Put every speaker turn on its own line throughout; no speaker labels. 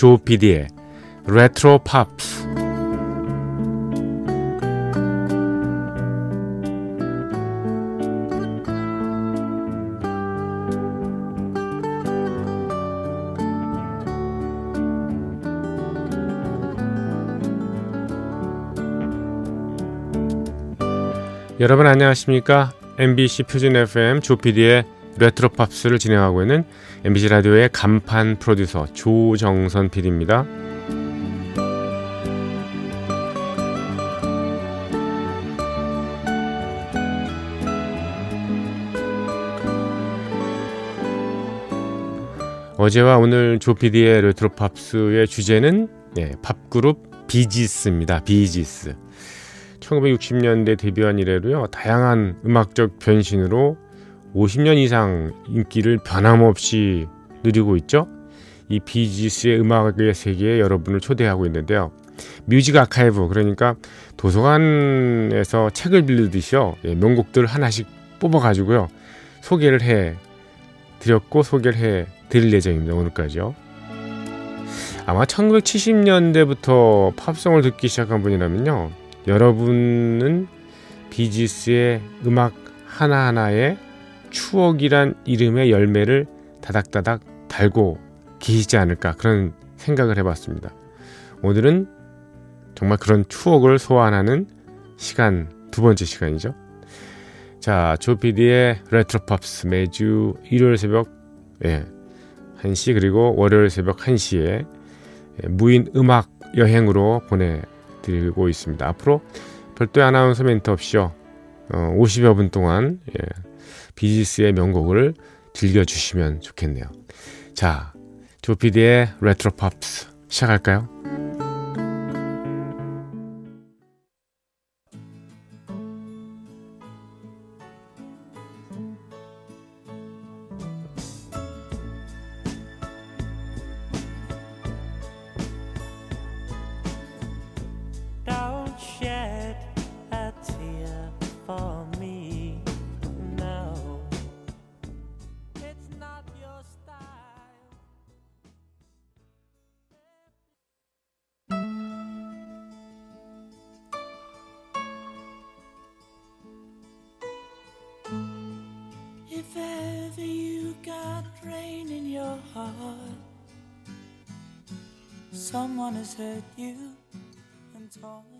조피디의 레트로 팝스 여러분 안녕하십니까? MBC 표준 FM 조피디의 레트로 팝스를 진행하고 있는 MBC 라디오의 간판 프로듀서 조정선 PD입니다. 어제와 오늘 조피디의 레트로 팝스의 주제는 예, 팝그룹 비지스입니다. 비지스. 1960년대 데뷔한 이래로요 다양한 음악적 변신으로 50년 이상 인기를 변함없이 누리고 있죠. 이 비지스의 음악의 세계에 여러분을 초대하고 있는데요. 뮤직 아카이브 그러니까 도서관에서 책을 빌리듯이요 예, 명곡들 하나씩 뽑아가지고요 소개를 해 드렸고 소개를 해 드릴 예정입니다 오늘까지요. 아마 1970년대부터 팝송을 듣기 시작한 분이라면요 여러분은 비지스의 음악 하나하나에 추억이란 이름의 열매를 다닥다닥 달고 계시지 않을까 그런 생각을 해봤습니다. 오늘은 정말 그런 추억을 소환하는 시간 두 번째 시간이죠. 자, 조피디의 레트로팝스 매주 일요일 새벽 예, 1시 그리고 월요일 새벽 1시에 무인 음악 여행으로 보내 드리고 있습니다. 앞으로 별도의 아나운서 멘트 없이요. 어, 50여 분 동안 예, 비지스의 명곡을 즐겨주시면 좋겠네요. 자, 조피디의 레트로 팝스 시작할까요? if ever you got rain in your heart, someone has hurt you and torn.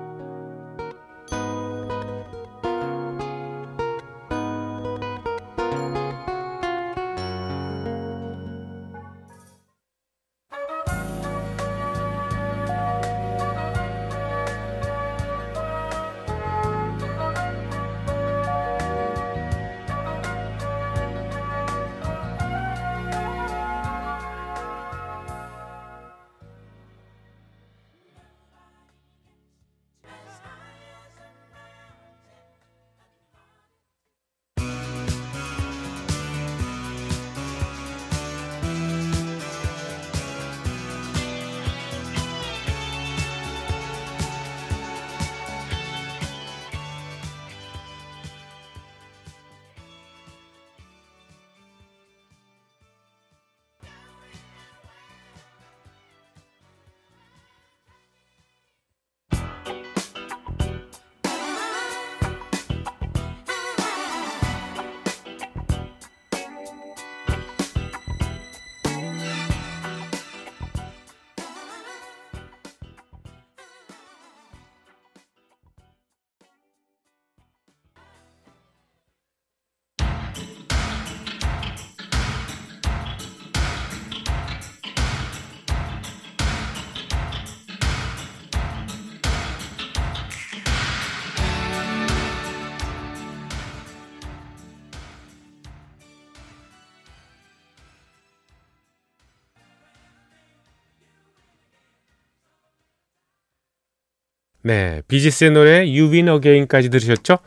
네, 비지스의 노래 You Win Again까지 들으셨죠?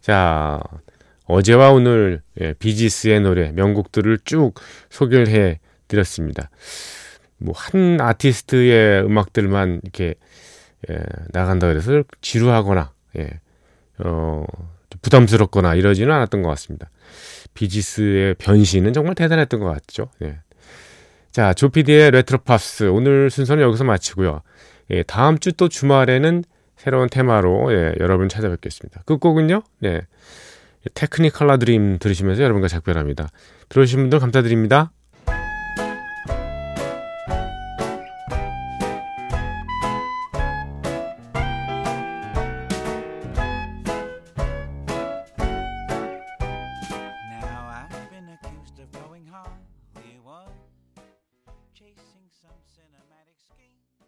자, 어제와 오늘 예, 비지스의 노래 명곡들을 쭉 소개를 해 드렸습니다. 뭐 한 아티스트의 음악들만 이렇게 예, 나간다 그래서 지루하거나 예, 어, 부담스럽거나 이러지는 않았던 것 같습니다. 비지스의 변신은 정말 대단했던 것 같죠. 예. 자, 조피디의 레트로 팝스 오늘 순서는 여기서 마치고요. 예, 다음 주 또 주말에는 새로운 테마로 예, 여러분 찾아뵙겠습니다. 끝곡은요. 네. 테크니컬라 드림 들으시면서 여러분과 작별합니다. 들어주신 분들 감사드립니다.